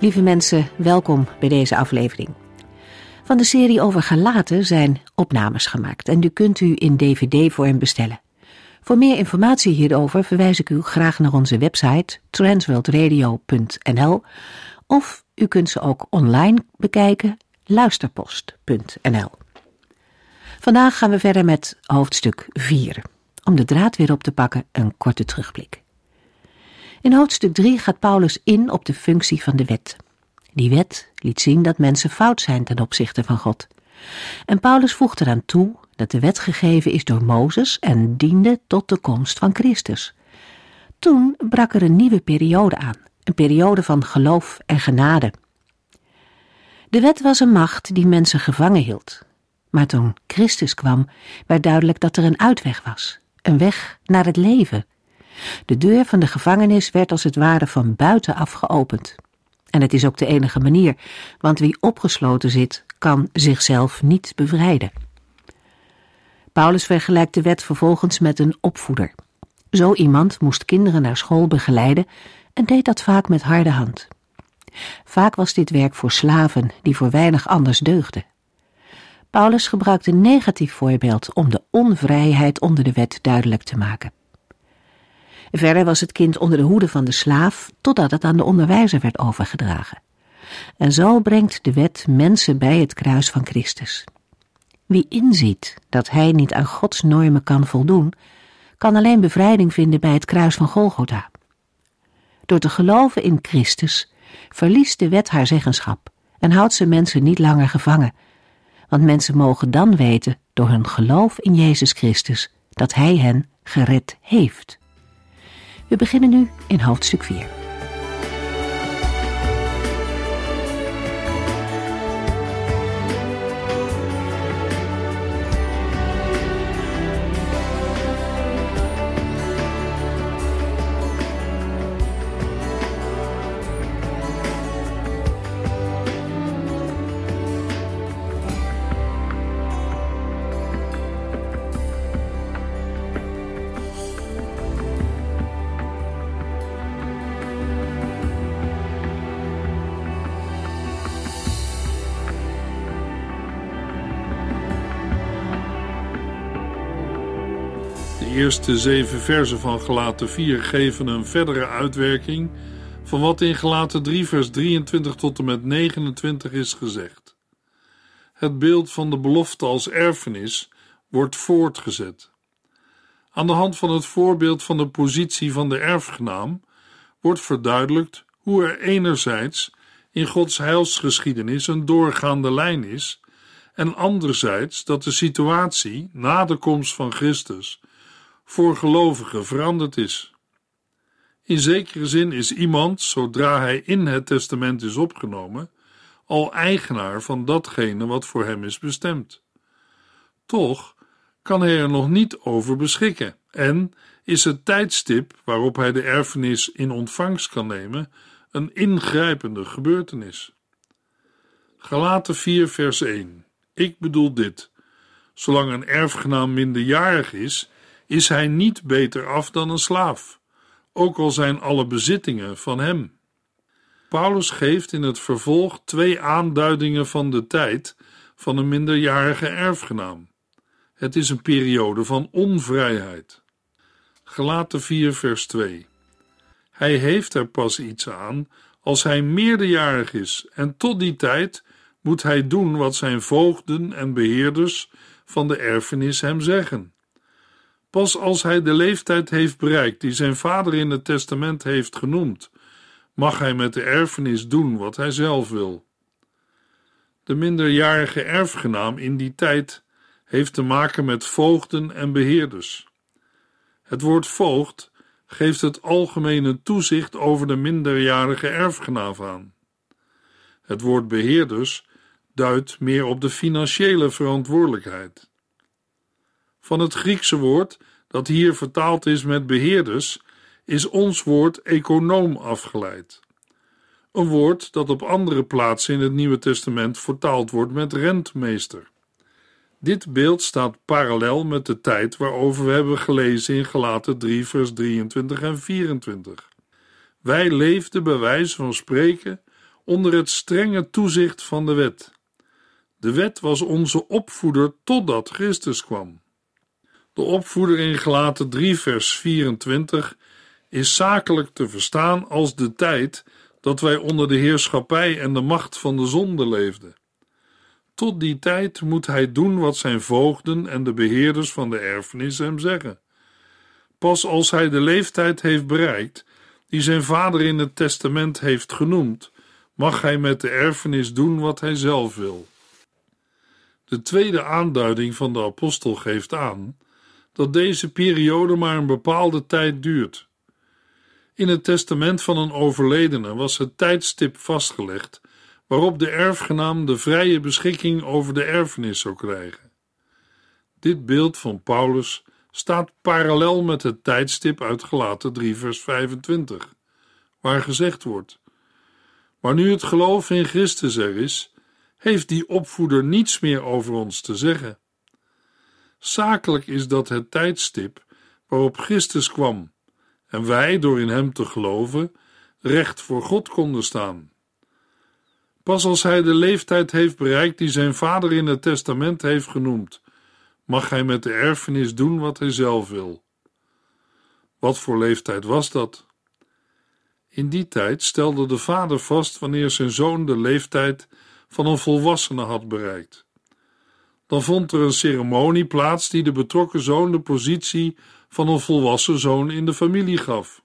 Lieve mensen, welkom bij deze aflevering. Van de serie over Galaten zijn opnames gemaakt en u kunt u in dvd-vorm bestellen. Voor meer informatie hierover verwijs ik u graag naar onze website transworldradio.nl of u kunt ze ook online bekijken luisterpost.nl. Vandaag gaan we verder met hoofdstuk 4. Om de draad weer op te pakken, een korte terugblik. In hoofdstuk 3 gaat Paulus in op de functie van de wet. Die wet liet zien dat mensen fout zijn ten opzichte van God. En Paulus voegt eraan toe dat de wet gegeven is door Mozes en diende tot de komst van Christus. Toen brak er een nieuwe periode aan, een periode van geloof en genade. De wet was een macht die mensen gevangen hield. Maar toen Christus kwam, werd duidelijk dat er een uitweg was, een weg naar het leven. De deur van de gevangenis werd als het ware van buitenaf geopend. En het is ook de enige manier, want wie opgesloten zit, kan zichzelf niet bevrijden. Paulus vergelijkt de wet vervolgens met een opvoeder. Zo iemand moest kinderen naar school begeleiden en deed dat vaak met harde hand. Vaak was dit werk voor slaven die voor weinig anders deugden. Paulus gebruikt een negatief voorbeeld om de onvrijheid onder de wet duidelijk te maken. Verder was het kind onder de hoede van de slaaf totdat het aan de onderwijzer werd overgedragen. En zo brengt de wet mensen bij het kruis van Christus. Wie inziet dat hij niet aan Gods normen kan voldoen, kan alleen bevrijding vinden bij het kruis van Golgotha. Door te geloven in Christus verliest de wet haar zeggenschap en houdt ze mensen niet langer gevangen, want mensen mogen dan weten door hun geloof in Jezus Christus dat Hij hen gered heeft. We beginnen nu in hoofdstuk 4. Eerste zeven versen van Gelaten 4 geven een verdere uitwerking van wat in Gelaten 3 vers 23 tot en met 29 is gezegd. Het beeld van de belofte als erfenis wordt voortgezet. Aan de hand van het voorbeeld van de positie van de erfgenaam wordt verduidelijkt hoe er enerzijds in Gods heilsgeschiedenis een doorgaande lijn is en anderzijds dat de situatie na de komst van Christus voor gelovigen veranderd is. In zekere zin is iemand, zodra hij in het testament is opgenomen, al eigenaar van datgene wat voor hem is bestemd. Toch kan hij er nog niet over beschikken en is het tijdstip waarop hij de erfenis in ontvangst kan nemen een ingrijpende gebeurtenis. Galaten 4 vers 1 Ik bedoel dit, zolang een erfgenaam minderjarig is, is hij niet beter af dan een slaaf, ook al zijn alle bezittingen van hem. Paulus geeft in het vervolg twee aanduidingen van de tijd van een minderjarige erfgenaam. Het is een periode van onvrijheid. Gelaten 4 vers 2 Hij heeft er pas iets aan als hij meerderjarig is en tot die tijd moet hij doen wat zijn voogden en beheerders van de erfenis hem zeggen. Pas als hij de leeftijd heeft bereikt die zijn vader in het testament heeft genoemd, mag hij met de erfenis doen wat hij zelf wil. De minderjarige erfgenaam in die tijd heeft te maken met voogden en beheerders. Het woord voogd geeft het algemene toezicht over de minderjarige erfgenaam aan. Het woord beheerders duidt meer op de financiële verantwoordelijkheid. Van het Griekse woord, dat hier vertaald is met beheerders, is ons woord econoom afgeleid. Een woord dat op andere plaatsen in het Nieuwe Testament vertaald wordt met rentmeester. Dit beeld staat parallel met de tijd waarover we hebben gelezen in Galaten 3, vers 23 en 24. Wij leefden bij wijze van spreken onder het strenge toezicht van de wet. De wet was onze opvoeder totdat Christus kwam. De opvoeder in Galaten 3, vers 24 is zakelijk te verstaan als de tijd dat wij onder de heerschappij en de macht van de zonde leefden. Tot die tijd moet hij doen wat zijn voogden en de beheerders van de erfenis hem zeggen. Pas als hij de leeftijd heeft bereikt, die zijn vader in het testament heeft genoemd, mag hij met de erfenis doen wat hij zelf wil. De tweede aanduiding van de apostel geeft aan dat deze periode maar een bepaalde tijd duurt. In het testament van een overledene was het tijdstip vastgelegd waarop de erfgenaam de vrije beschikking over de erfenis zou krijgen. Dit beeld van Paulus staat parallel met het tijdstip uit Gelaten 3 vers 25, waar gezegd wordt: Maar nu het geloof in Christus er is, heeft die opvoeder niets meer over ons te zeggen. Zakelijk is dat het tijdstip waarop Christus kwam en wij, door in Hem te geloven, recht voor God konden staan. Pas als hij de leeftijd heeft bereikt die zijn vader in het testament heeft genoemd, mag hij met de erfenis doen wat hij zelf wil. Wat voor leeftijd was dat? In die tijd stelde de vader vast wanneer zijn zoon de leeftijd van een volwassene had bereikt. Dan vond er een ceremonie plaats die de betrokken zoon de positie van een volwassen zoon in de familie gaf.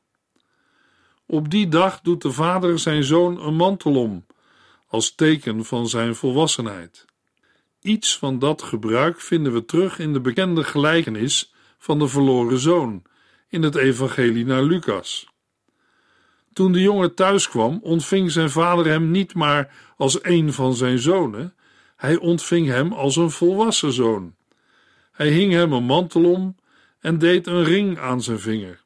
Op die dag doet de vader zijn zoon een mantel om, als teken van zijn volwassenheid. Iets van dat gebruik vinden we terug in de bekende gelijkenis van de verloren zoon in het evangelie naar Lucas. Toen de jongen thuis kwam, ontving zijn vader hem niet maar als een van zijn zonen, hij ontving hem als een volwassen zoon. Hij hing hem een mantel om en deed een ring aan zijn vinger.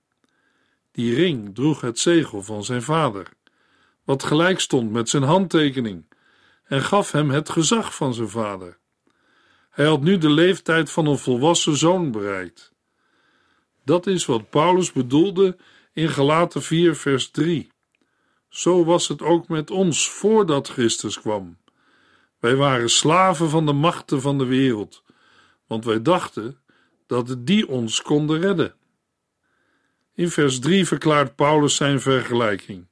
Die ring droeg het zegel van zijn vader, wat gelijk stond met zijn handtekening, en gaf hem het gezag van zijn vader. Hij had nu de leeftijd van een volwassen zoon bereikt. Dat is wat Paulus bedoelde in Galaten 4, vers 3. Zo was het ook met ons voordat Christus kwam. Wij waren slaven van de machten van de wereld, want wij dachten dat die ons konden redden. In vers 3 verklaart Paulus zijn vergelijking.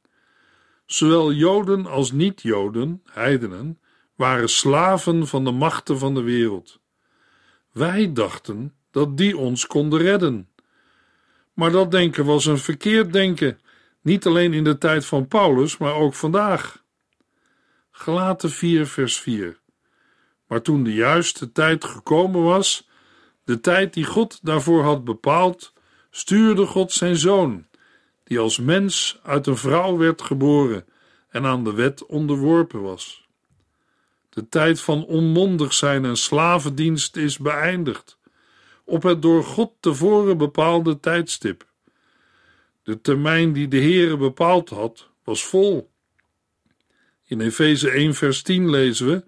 Zowel Joden als niet-Joden, heidenen, waren slaven van de machten van de wereld. Wij dachten dat die ons konden redden. Maar dat denken was een verkeerd denken, niet alleen in de tijd van Paulus, maar ook vandaag. Gelaten 4, vers 4. Maar toen de juiste tijd gekomen was, de tijd die God daarvoor had bepaald, stuurde God zijn zoon, die als mens uit een vrouw werd geboren en aan de wet onderworpen was. De tijd van onmondig zijn en slavendienst is beëindigd, op het door God tevoren bepaalde tijdstip. De termijn die de Heere bepaald had, was vol. In Efeze 1 vers 10 lezen we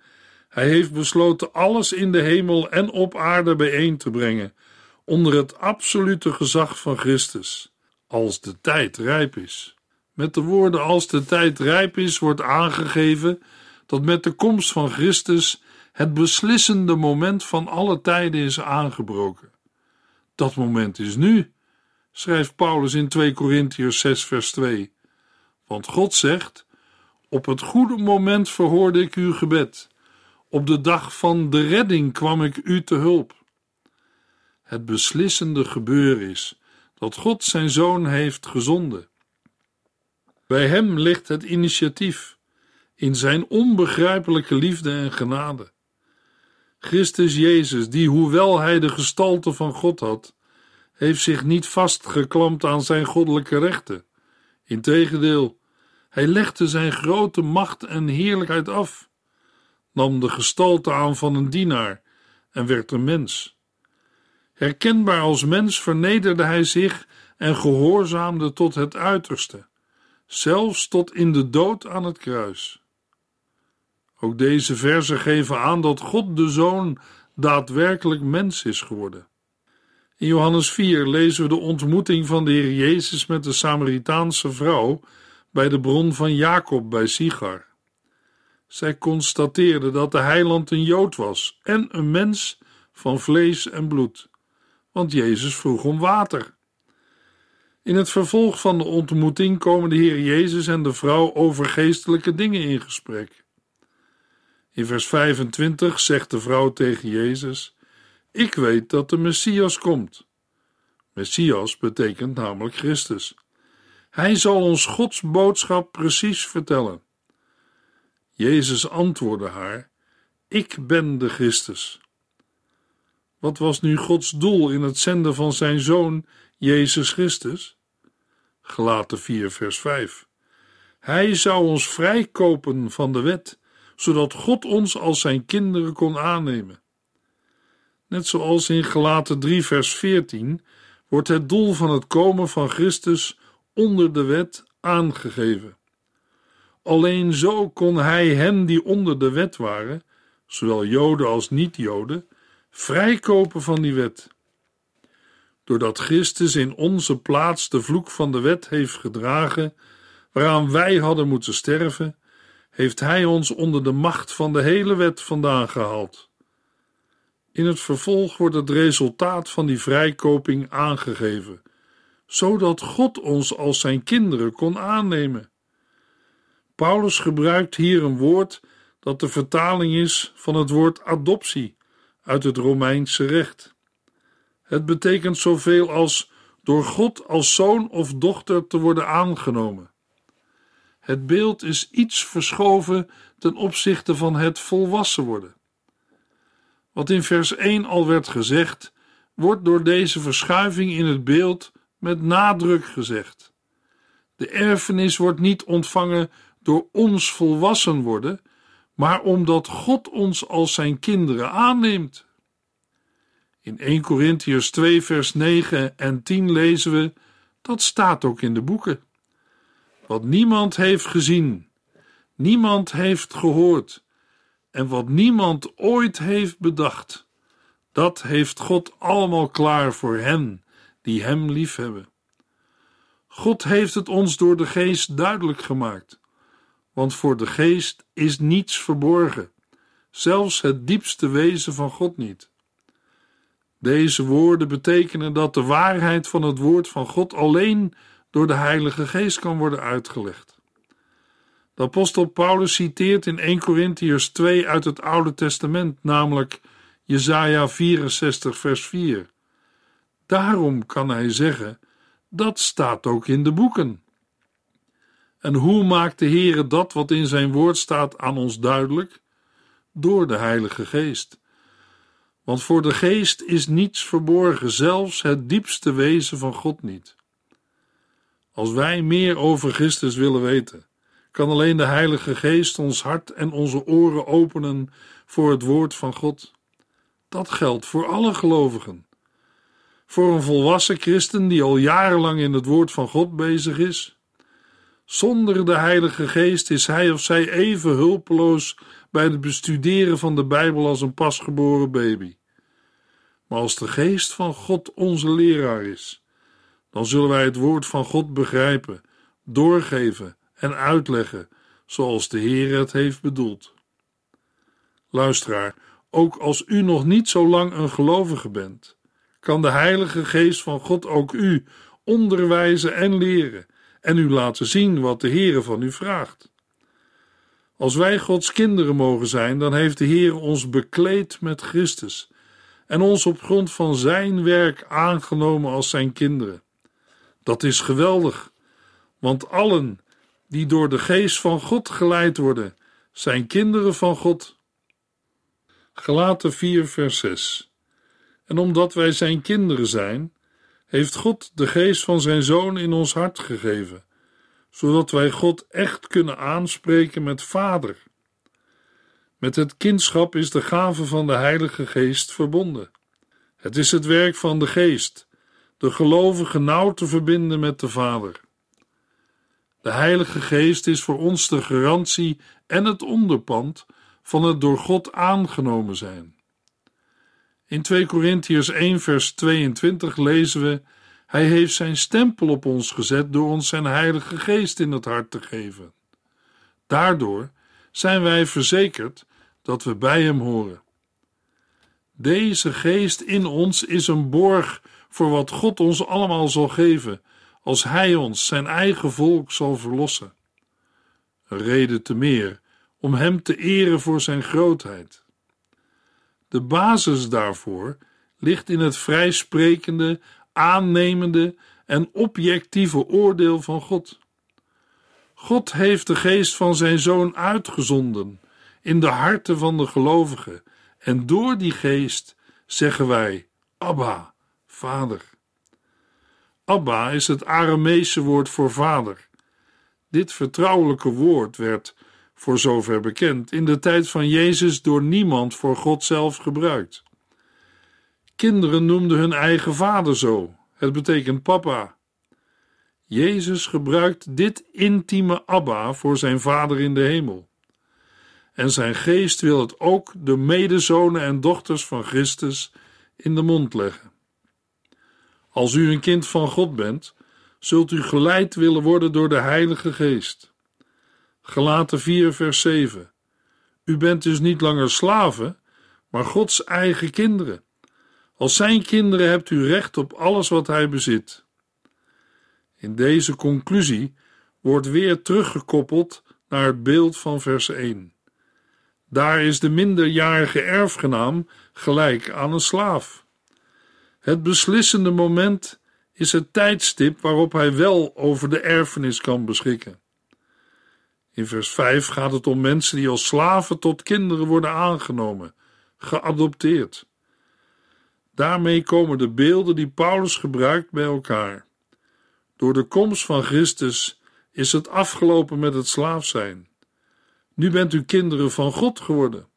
hij heeft besloten alles in de hemel en op aarde bijeen te brengen, onder het absolute gezag van Christus, als de tijd rijp is. Met de woorden als de tijd rijp is wordt aangegeven dat met de komst van Christus het beslissende moment van alle tijden is aangebroken. Dat moment is nu, schrijft Paulus in 2 Korintiërs 6 vers 2. Want God zegt: Op het goede moment verhoorde ik uw gebed op de dag van de redding kwam ik u te hulp. Het beslissende gebeuren is dat God zijn zoon heeft gezonden. Bij hem ligt het initiatief in zijn onbegrijpelijke liefde en genade. Christus Jezus, die hoewel hij de gestalte van God had, heeft zich niet vastgeklampt aan zijn goddelijke rechten. Integendeel, Hij legde zijn grote macht en heerlijkheid af, nam de gestalte aan van een dienaar en werd een mens. Herkenbaar als mens vernederde hij zich en gehoorzaamde tot het uiterste, zelfs tot in de dood aan het kruis. Ook deze verzen geven aan dat God de Zoon daadwerkelijk mens is geworden. In Johannes 4 lezen we de ontmoeting van de Heer Jezus met de Samaritaanse vrouw bij de bron van Jacob bij Sigar. Zij constateerde dat de heiland een Jood was en een mens van vlees en bloed, want Jezus vroeg om water. In het vervolg van de ontmoeting komen de Heer Jezus en de vrouw over geestelijke dingen in gesprek. In vers 25 zegt de vrouw tegen Jezus: Ik weet dat de Messias komt. Messias betekent namelijk Christus. Hij zal ons Gods boodschap precies vertellen. Jezus antwoordde haar: Ik ben de Christus. Wat was nu Gods doel in het zenden van zijn zoon Jezus Christus? Gelaten 4, vers 5. Hij zou ons vrijkopen van de wet, zodat God ons als zijn kinderen kon aannemen. Net zoals in Gelaten 3, vers 14 wordt het doel van het komen van Christus onder de wet aangegeven. Alleen zo kon hij hen die onder de wet waren, zowel Joden als niet-Joden, vrijkopen van die wet. Doordat Christus in onze plaats de vloek van de wet heeft gedragen, waaraan wij hadden moeten sterven, heeft Hij ons onder de macht van de hele wet vandaan gehaald. In het vervolg wordt het resultaat van die vrijkoping aangegeven, zodat God ons als zijn kinderen kon aannemen. Paulus gebruikt hier een woord dat de vertaling is van het woord adoptie uit het Romeinse recht. Het betekent zoveel als door God als zoon of dochter te worden aangenomen. Het beeld is iets verschoven ten opzichte van het volwassen worden. Wat in vers 1 al werd gezegd, wordt door deze verschuiving in het beeld met nadruk gezegd. De erfenis wordt niet ontvangen door ons volwassen worden, maar omdat God ons als zijn kinderen aanneemt. In 1 Corinthians 2, vers 9 en 10 lezen we: dat staat ook in de boeken. Wat niemand heeft gezien, niemand heeft gehoord en wat niemand ooit heeft bedacht, dat heeft God allemaal klaar voor hen die Hem liefhebben. God heeft het ons door de Geest duidelijk gemaakt, want voor de Geest is niets verborgen, zelfs het diepste wezen van God niet. Deze woorden betekenen dat de waarheid van het woord van God alleen door de Heilige Geest kan worden uitgelegd. De apostel Paulus citeert in 1 Corinthiërs 2 uit het Oude Testament, namelijk Jesaja 64 vers 4. Daarom kan hij zeggen, dat staat ook in de boeken. En hoe maakt de Heere dat wat in zijn woord staat aan ons duidelijk? Door de Heilige Geest. Want voor de Geest is niets verborgen, zelfs het diepste wezen van God niet. Als wij meer over Christus willen weten, kan alleen de Heilige Geest ons hart en onze oren openen voor het woord van God. Dat geldt voor alle gelovigen. Voor een volwassen christen die al jarenlang in het woord van God bezig is. Zonder de Heilige Geest is hij of zij even hulpeloos bij het bestuderen van de Bijbel als een pasgeboren baby. Maar als de Geest van God onze leraar is, dan zullen wij het woord van God begrijpen, doorgeven en uitleggen zoals de Heer het heeft bedoeld. Luisteraar, ook als u nog niet zo lang een gelovige bent, kan de Heilige Geest van God ook u onderwijzen en leren en u laten zien wat de Heere van u vraagt. Als wij Gods kinderen mogen zijn, dan heeft de Heer ons bekleed met Christus en ons op grond van Zijn werk aangenomen als Zijn kinderen. Dat is geweldig, want allen die door de geest van God geleid worden, zijn kinderen van God. Gelaten 4, vers 6. En omdat wij zijn kinderen zijn, heeft God de geest van zijn zoon in ons hart gegeven, zodat wij God echt kunnen aanspreken met Vader. Met het kindschap is de gave van de Heilige Geest verbonden. Het is het werk van de Geest, de gelovige nauw te verbinden met de Vader. De Heilige Geest is voor ons de garantie en het onderpand van het door God aangenomen zijn. In 2 Korintiërs 1 vers 22 lezen we: Hij heeft zijn stempel op ons gezet door ons zijn Heilige Geest in het hart te geven. Daardoor zijn wij verzekerd dat we bij Hem horen. Deze Geest in ons is een borg voor wat God ons allemaal zal geven als Hij ons, zijn eigen volk, zal verlossen. Een reden te meer om Hem te eren voor Zijn grootheid. De basis daarvoor ligt in het vrijsprekende, aannemende en objectieve oordeel van God. God heeft de geest van zijn zoon uitgezonden in de harten van de gelovigen en door die geest zeggen wij Abba, Vader. Abba is het Arameese woord voor vader. Dit vertrouwelijke woord werd, voor zover bekend, in de tijd van Jezus door niemand voor God zelf gebruikt. Kinderen noemden hun eigen vader zo. Het betekent papa. Jezus gebruikt dit intieme Abba voor zijn Vader in de hemel. En zijn geest wil het ook de medezonen en dochters van Christus in de mond leggen. Als u een kind van God bent, zult u geleid willen worden door de Heilige Geest. Gelaten 4, vers 7. U bent dus niet langer slaven, maar Gods eigen kinderen. Als zijn kinderen hebt u recht op alles wat hij bezit. In deze conclusie wordt weer teruggekoppeld naar het beeld van vers 1. Daar is de minderjarige erfgenaam gelijk aan een slaaf. Het beslissende moment is het tijdstip waarop hij wel over de erfenis kan beschikken. In vers 5 gaat het om mensen die als slaven tot kinderen worden aangenomen, geadopteerd. Daarmee komen de beelden die Paulus gebruikt bij elkaar. Door de komst van Christus is het afgelopen met het slaaf zijn. Nu bent u kinderen van God geworden.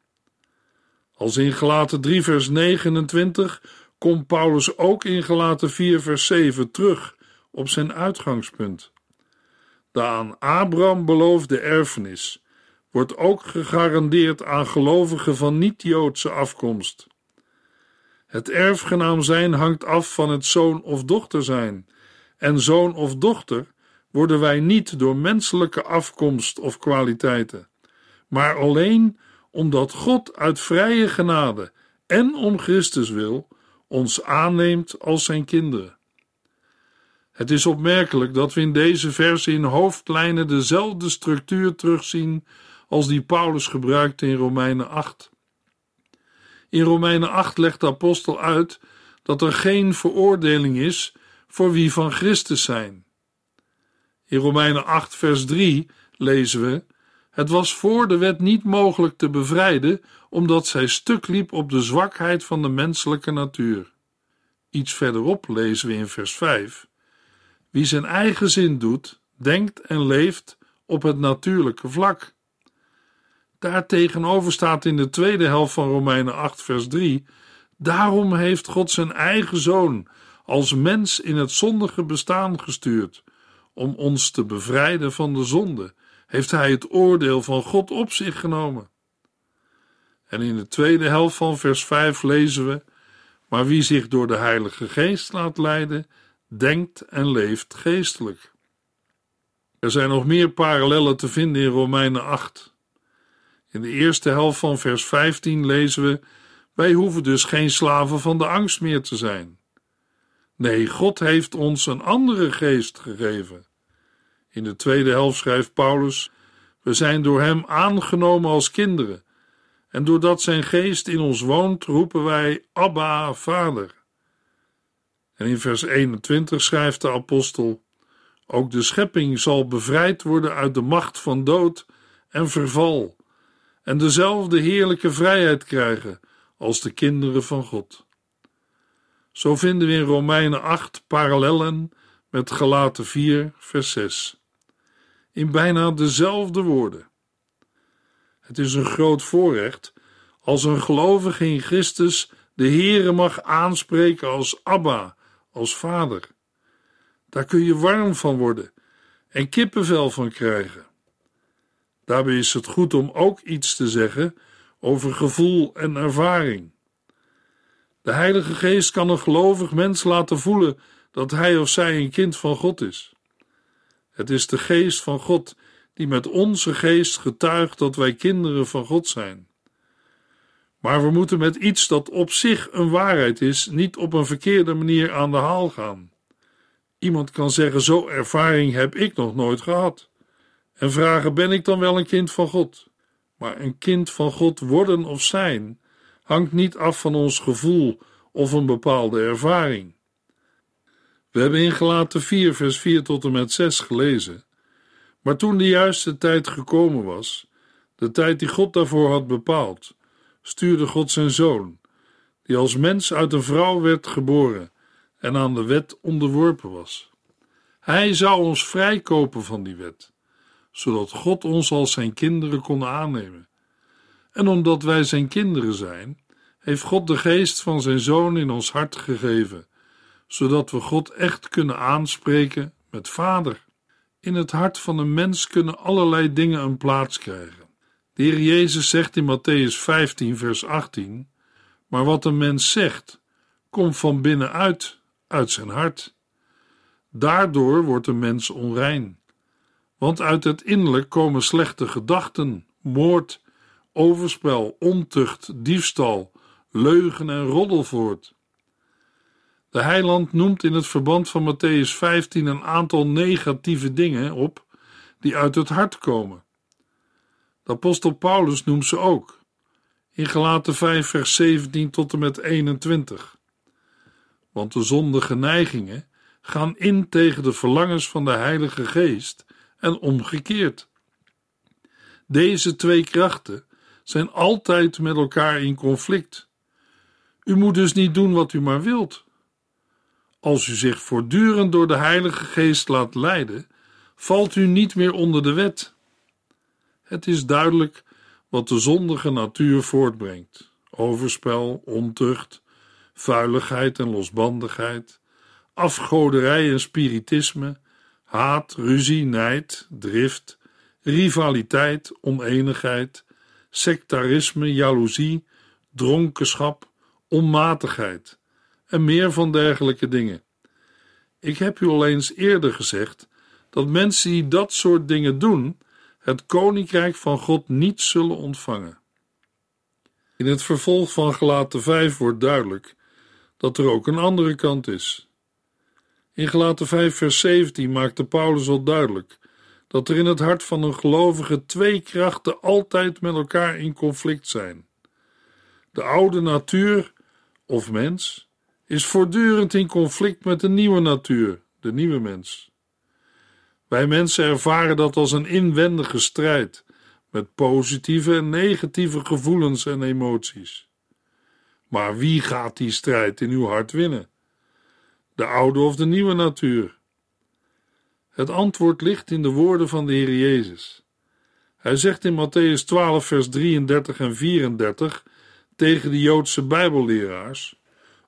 Als in Gelaten 3 vers 29 komt Paulus ook in Gelaten 4 vers 7 terug op zijn uitgangspunt. De aan Abraham beloofde erfenis wordt ook gegarandeerd aan gelovigen van niet-Joodse afkomst. Het erfgenaam zijn hangt af van het zoon of dochter zijn, en zoon of dochter worden wij niet door menselijke afkomst of kwaliteiten, maar alleen omdat God uit vrije genade en om Christus wil ons aanneemt als zijn kinderen. Het is opmerkelijk dat we in deze verse in hoofdlijnen dezelfde structuur terugzien als die Paulus gebruikte in Romeinen 8. In Romeinen 8 legt de apostel uit dat er geen veroordeling is voor wie van Christus zijn. In Romeinen 8, vers 3 lezen we: Het was voor de wet niet mogelijk te bevrijden, omdat zij stuk liep op de zwakheid van de menselijke natuur. Iets verderop lezen we in vers 5: Wie zijn eigen zin doet, denkt en leeft op het natuurlijke vlak. Daartegenover staat in de tweede helft van Romeinen 8, vers 3: Daarom heeft God zijn eigen zoon als mens in het zondige bestaan gestuurd, om ons te bevrijden van de zonde, heeft hij het oordeel van God op zich genomen. En in de tweede helft van vers 5 lezen we: Maar wie zich door de Heilige Geest laat leiden, denkt en leeft geestelijk. Er zijn nog meer parallellen te vinden in Romeinen 8. In de eerste helft van vers 15 lezen we: Wij hoeven dus geen slaven van de angst meer te zijn. Nee, God heeft ons een andere geest gegeven. In de tweede helft schrijft Paulus: We zijn door Hem aangenomen als kinderen. En doordat Zijn geest in ons woont, roepen wij: Abba, Vader. En in vers 21 schrijft de apostel: Ook de schepping zal bevrijd worden uit de macht van dood en verval, en dezelfde heerlijke vrijheid krijgen als de kinderen van God. Zo vinden we in Romeinen 8 parallellen met Galaten 4, vers 6. in bijna dezelfde woorden. Het is een groot voorrecht als een gelovige in Christus de Heere mag aanspreken als Abba, als Vader. Daar kun je warm van worden en kippenvel van krijgen. Daarbij is het goed om ook iets te zeggen over gevoel en ervaring. De Heilige Geest kan een gelovig mens laten voelen dat hij of zij een kind van God is. Het is de Geest van God die met onze geest getuigt dat wij kinderen van God zijn. Maar we moeten met iets dat op zich een waarheid is, niet op een verkeerde manier aan de haal gaan. Iemand kan zeggen: Zo ervaring heb ik nog nooit gehad. En vragen: Ben ik dan wel een kind van God? Maar een kind van God worden of zijn hangt niet af van ons gevoel of een bepaalde ervaring. We hebben in Gelaten 4, vers 4 tot en met 6 gelezen. Maar toen de juiste tijd gekomen was, de tijd die God daarvoor had bepaald, stuurde God zijn zoon, die als mens uit een vrouw werd geboren en aan de wet onderworpen was. Hij zou ons vrijkopen van die wet, zodat God ons als zijn kinderen kon aannemen. En omdat wij zijn kinderen zijn, heeft God de geest van zijn zoon in ons hart gegeven, zodat we God echt kunnen aanspreken met Vader. In het hart van een mens kunnen allerlei dingen een plaats krijgen. De Heer Jezus zegt in Matthäus 15, vers 18: Maar wat een mens zegt, komt van binnenuit, uit zijn hart. Daardoor wordt een mens onrein. Want uit het innerlijk komen slechte gedachten, moord, overspel, ontucht, diefstal, leugen en roddel voort. De heiland noemt in het verband van Matthäus 15 een aantal negatieve dingen op die uit het hart komen. Apostel Paulus noemt ze ook. In Galaten 5 vers 17 tot en met 21. Want de zondige neigingen gaan in tegen de verlangens van de Heilige Geest en omgekeerd. Deze twee krachten zijn altijd met elkaar in conflict. U moet dus niet doen wat u maar wilt. Als u zich voortdurend door de Heilige Geest laat leiden, valt u niet meer onder de wet. Het is duidelijk wat de zondige natuur voortbrengt: overspel, ontucht, vuiligheid en losbandigheid, afgoderij en spiritisme, haat, ruzie, nijd, drift, rivaliteit, oneenigheid, sectarisme, jaloezie, dronkenschap, onmatigheid en meer van dergelijke dingen. Ik heb u al eens eerder gezegd dat mensen die dat soort dingen doen, het koninkrijk van God niet zullen ontvangen. In het vervolg van Gelaten 5 wordt duidelijk dat er ook een andere kant is. In Gelaten 5 vers 17 maakte Paulus al duidelijk dat er in het hart van een gelovige twee krachten altijd met elkaar in conflict zijn. De oude natuur of mens is voortdurend in conflict met de nieuwe natuur, de nieuwe mens. Wij mensen ervaren dat als een inwendige strijd met positieve en negatieve gevoelens en emoties. Maar wie gaat die strijd in uw hart winnen? De oude of de nieuwe natuur? Het antwoord ligt in de woorden van de Heer Jezus. Hij zegt in Matthäus 12, vers 33 en 34 tegen de Joodse Bijbelleraars: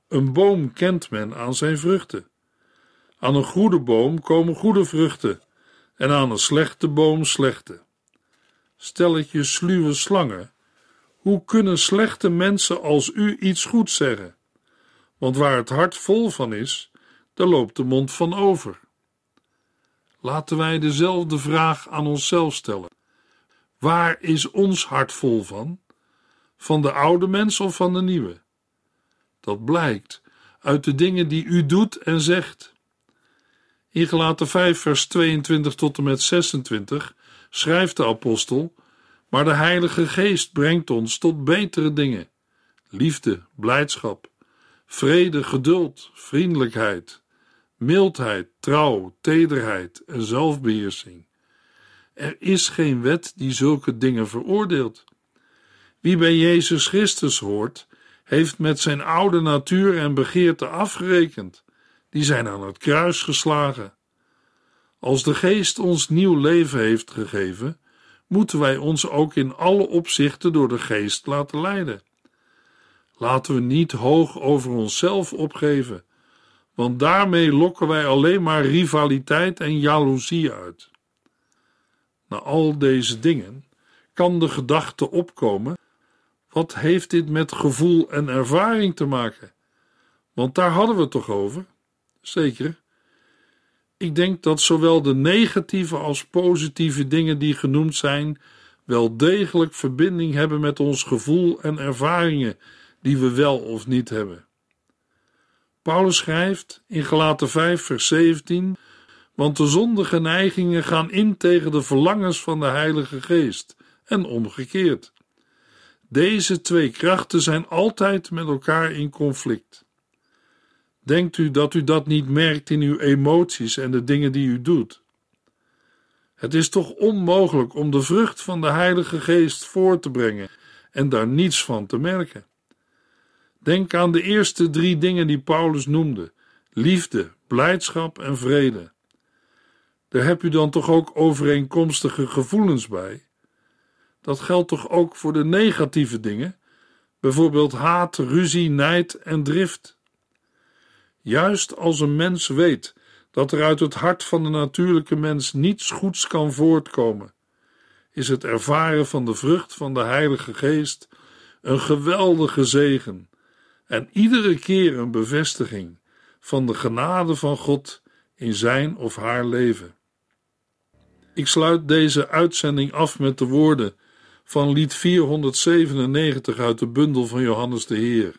Een boom kent men aan zijn vruchten. Aan een goede boom komen goede vruchten, en aan een slechte boom slechte. Stelletje sluwe slangen, hoe kunnen slechte mensen als u iets goed zeggen? Want waar het hart vol van is, daar loopt de mond van over. Laten wij dezelfde vraag aan onszelf stellen. Waar is ons hart vol van? Van de oude mens of van de nieuwe? Dat blijkt uit de dingen die u doet en zegt. In Gelaten 5, vers 22 tot en met 26 schrijft de apostel: Maar de Heilige Geest brengt ons tot betere dingen: liefde, blijdschap, vrede, geduld, vriendelijkheid, mildheid, trouw, tederheid en zelfbeheersing. Er is geen wet die zulke dingen veroordeelt. Wie bij Jezus Christus hoort, heeft met zijn oude natuur en begeerte afgerekend. Die zijn aan het kruis geslagen. Als de Geest ons nieuw leven heeft gegeven, moeten wij ons ook in alle opzichten door de Geest laten leiden. Laten we niet hoog over onszelf opgeven, want daarmee lokken wij alleen maar rivaliteit en jaloezie uit. Na al deze dingen kan de gedachte opkomen: wat heeft dit met gevoel en ervaring te maken? Want daar hadden we het toch over? Zeker. Ik denk dat zowel de negatieve als positieve dingen die genoemd zijn, wel degelijk verbinding hebben met ons gevoel en ervaringen die we wel of niet hebben. Paulus schrijft in Galaten 5, vers 17: Want de zondige neigingen gaan in tegen de verlangens van de Heilige Geest en omgekeerd. Deze twee krachten zijn altijd met elkaar in conflict. Denkt u dat u dat niet merkt in uw emoties en de dingen die u doet? Het is toch onmogelijk om de vrucht van de Heilige Geest voor te brengen en daar niets van te merken. Denk aan de eerste drie dingen die Paulus noemde: liefde, blijdschap en vrede. Daar heb u dan toch ook overeenkomstige gevoelens bij? Dat geldt toch ook voor de negatieve dingen, bijvoorbeeld haat, ruzie, nijd en drift. Juist als een mens weet dat er uit het hart van de natuurlijke mens niets goeds kan voortkomen, is het ervaren van de vrucht van de Heilige Geest een geweldige zegen en iedere keer een bevestiging van de genade van God in zijn of haar leven. Ik sluit deze uitzending af met de woorden van lied 497 uit de bundel van Johannes de Heer.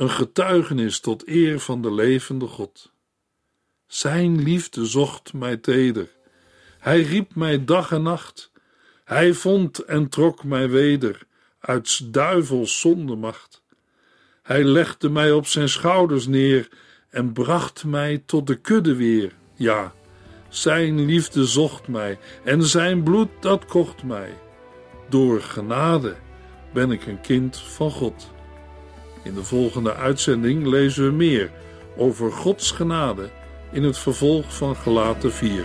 Een getuigenis tot eer van de levende God. Zijn liefde zocht mij teder. Hij riep mij dag en nacht. Hij vond en trok mij weder uit duivels zondemacht. Hij legde mij op zijn schouders neer en bracht mij tot de kudde weer. Ja, zijn liefde zocht mij en zijn bloed dat kocht mij. Door genade ben ik een kind van God. In de volgende uitzending lezen we meer over Gods genade in het vervolg van Gelaten 4.